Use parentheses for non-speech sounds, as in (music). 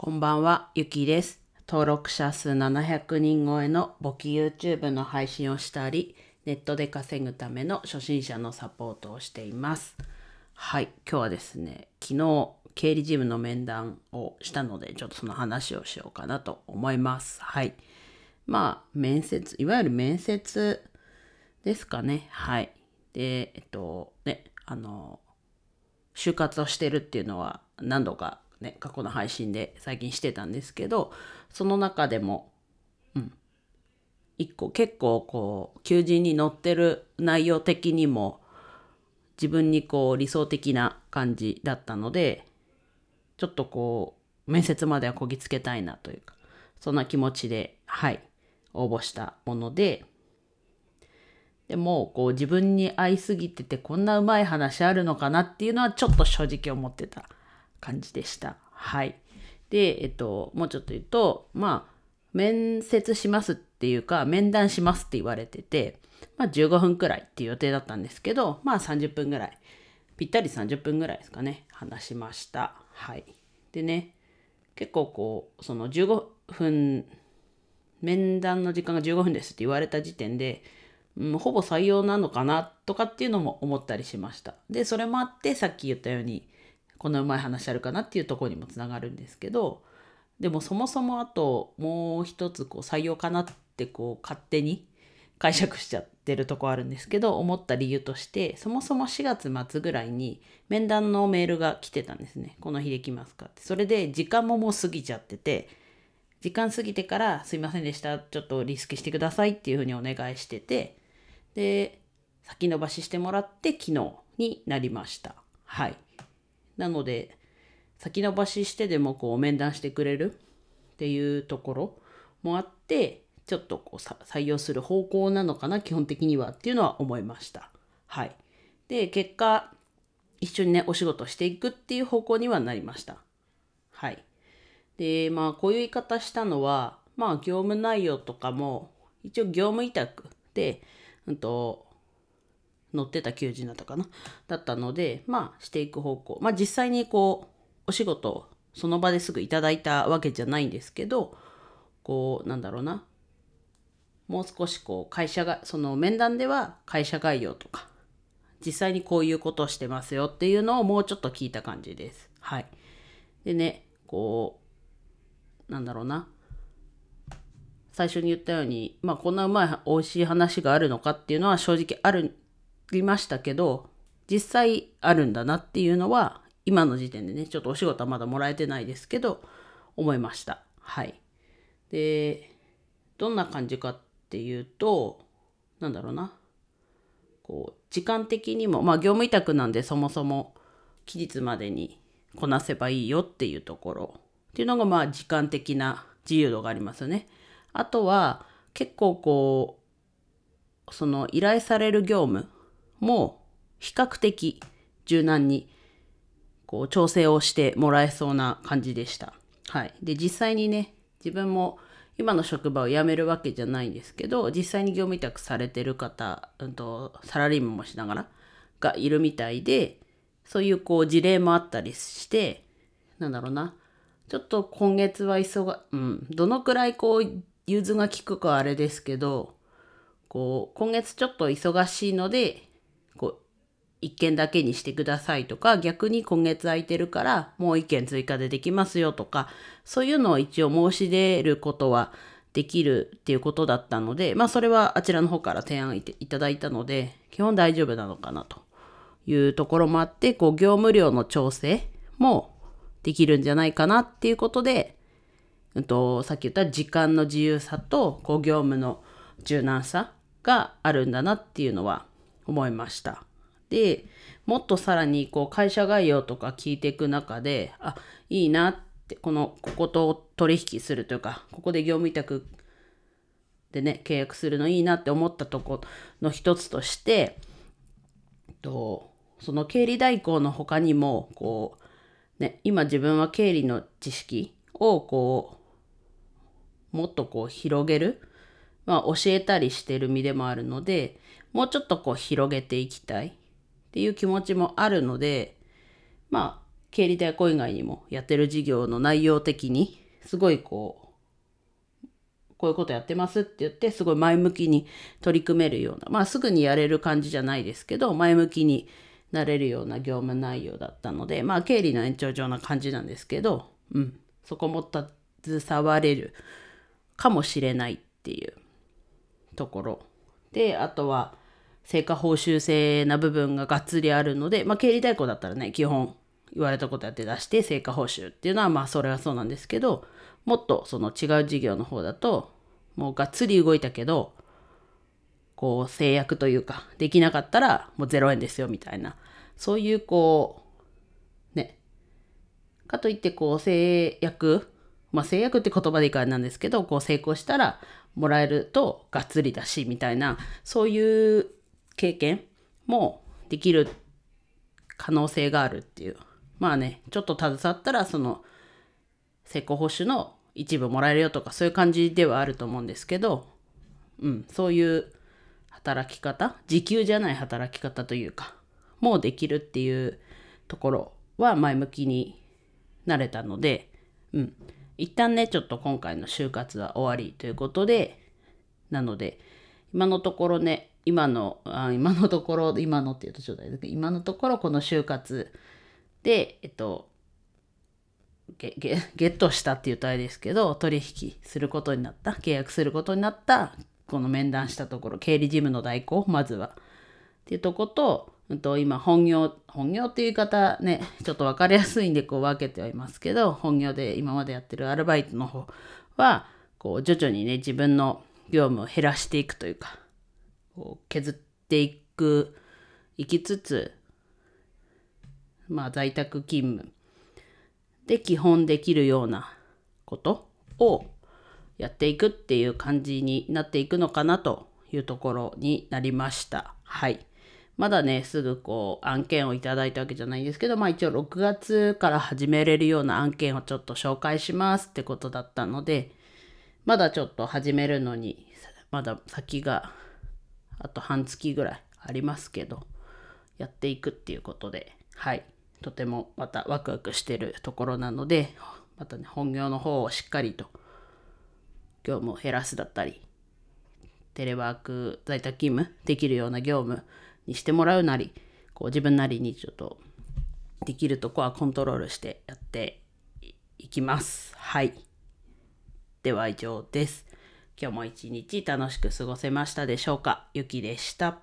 こんばんは、ゆきです。登録者数700人超えの簿記 YouTube の配信をしたり、ネットで稼ぐための初心者のサポートをしています。はい、今日はですね、昨日、経理事務の面談をしたので、ちょっとその話をしようかなと思います。はい。まあ、面接、いわゆる面接ですかね。はい。で、えっと、ね、あの、就活をしてるっていうのは何度かね、過去の配信で最近してたんですけど、その中でも、うん、一個結構こう、求人に載ってる内容的にも、自分にこう理想的な感じだったので、ちょっとこう、面接まではこぎつけたいなというか、そんな気持ちで、はい、応募したもので、でも、こう自分に合いすぎててこんなうまい話あるのかなっていうのはちょっと正直思ってた。感じでした。はい。で、えっと、もうちょっと言うと、まあ、面接しますっていうか、面談しますって言われてて、まあ15分くらいっていう予定だったんですけど、まあ30分ぐらい、ぴったり30分ぐらいですかね、話しました。はい。でね、結構こう、その15分、面談の時間が15分ですって言われた時点で、うん、ほぼ採用なのかなとかっていうのも思ったりしました。で、それもあってさっき言ったように、このうまい話あるかなっていうとこにもつながるんですけど、でもそもそもあともう一つこう採用かなってこう勝手に解釈しちゃってるとこあるんですけど、思った理由として、そもそも4月末ぐらいに面談のメールが来てたんですね。この日できますかって。それで時間ももう過ぎちゃってて、時間過ぎてからすいませんでした。ちょっとリスケしてくださいっていうふうにお願いしてて、で、先延ばししてもらって昨日になりました。はい。なので、先延ばししてでもこう面談してくれるっていうところもあって、ちょっとこう採用する方向なのかな、基本的にはっていうのは思いました。はい。で、結果、一緒にね、お仕事していくっていう方向にはなりました。はい。で、まあ、こういう言い方したのは、まあ、業務内容とかも、一応業務委託で、うんと、載ってた求人だったかなだったので、まあ、していく方向。まあ、実際にこう、お仕事をその場ですぐいただいたわけじゃないんですけど、こう、なんだろうな。もう少しこう、会社が、その面談では会社概要とか、実際にこういうことをしてますよっていうのをもうちょっと聞いた感じです。はい。でね、こう、なんだろうな。最初に言ったように、まあ、こんなうまい、美味しい話があるのかっていうのは正直ある、りましたけど、実際あるんだなっていうのは、今の時点でね、ちょっとお仕事はまだもらえてないですけど、思いました。はい。で、どんな感じかっていうと、なんだろうな。こう、時間的にも、まあ業務委託なんでそもそも期日までにこなせばいいよっていうところっていうのがまあ時間的な自由度がありますよね。あとは結構こう、その依頼される業務も比較的柔軟にこう調整をしてもらえそうな感じでした。はい。で、実際にね、自分も今の職場を辞めるわけじゃないんですけど、実際に業務委託されてる方、うんと、サラリーマンもしながらがいるみたいで、そういうこう事例もあったりして、なんだろうな。ちょっと今月は忙が、うん、どのくらいこう、融通が利くかあれですけど、こう、今月ちょっと忙しいので、こう、一件だけにしてくださいとか、逆に今月空いてるからもう一件追加でできますよとか、そういうのを一応申し出ることはできるっていうことだったので、まあそれはあちらの方から提案いただいたので、基本大丈夫なのかなというところもあって、こう業務量の調整もできるんじゃないかなっていうことで、うんと、さっき言った時間の自由さと、こう業務の柔軟さがあるんだなっていうのは思いました。で、もっとさらにこう会社概要とか聞いていく中で、あ、いいなって、この、ここと取引するというか、ここで業務委託でね、契約するのいいなって思ったとこの一つとして、とその経理代行の他にも、こう、ね、今自分は経理の知識をこう、もっとこう広げる、まあ教えたりしてる身でもあるので、もうちょっとこう広げていきたいっていう気持ちもあるので、まあ経理代行以外にもやってる事業の内容的にすごいこうこういうことやってますって言ってすごい前向きに取り組めるようなまあすぐにやれる感じじゃないですけど前向きになれるような業務内容だったのでまあ経理の延長上な感じなんですけど、うん、そこも携われるかもしれないっていうところ。であとは成果報酬制な部分ががっつりあるので、まあ、経理代行だったらね基本言われたことやって出して成果報酬っていうのはまあそれはそうなんですけどもっとその違う事業の方だともうがっつり動いたけどこう制約というかできなかったらもう0円ですよみたいな。そういうこうね。かといってこう制約まあ制約って言葉でいいからなんですけどこう成功したらもらえるとがっつりだしみたいなそういう経験もできる可能性があるっていう。まあねちょっと携わったらその成功報酬の一部もらえるよとかそういう感じではあると思うんですけど、うん、そういう働き方時給じゃない働き方というかもうできるっていうところは前向きになれたので、うん、一旦ねちょっと今回の就活は終わりということでなので今のところね今のあ今のところ今のって言うとちょうだい今のところこの就活でえっとゲゲゲットしたって言うとあれですけど取引することになった契約することになったこの面談したところ経理事務の代行まずは。っていうとこと、うんと、今本業本業っていう言い方ね (laughs) ちょっと分かりやすいんでこう分けてはいますけど本業で今までやってるアルバイトの方はこう徐々にね自分の業務を減らしていくというかこう削っていくいきつつまあ在宅勤務で基本できるようなことをやっていくっていう感じになっていくのかなというところになりました。はい。まだね、すぐこう案件をいただいたわけじゃないんですけど、まあ一応6月から始めれるような案件をちょっと紹介しますってことだったので、まだちょっと始めるのに、まだ先があと半月ぐらいありますけど、やっていくっていうことで、はい。とてもまたワクワクしてるところなので、またね、本業の方をしっかりと業務を減らすだったり、テレワーク、在宅勤務できるような業務にしてもらうなり、こう自分なりにちょっとできるとこはコントロールしてやっていきます。はい。では以上です。今日も一日楽しく過ごせましたでしょうか？ゆきでした。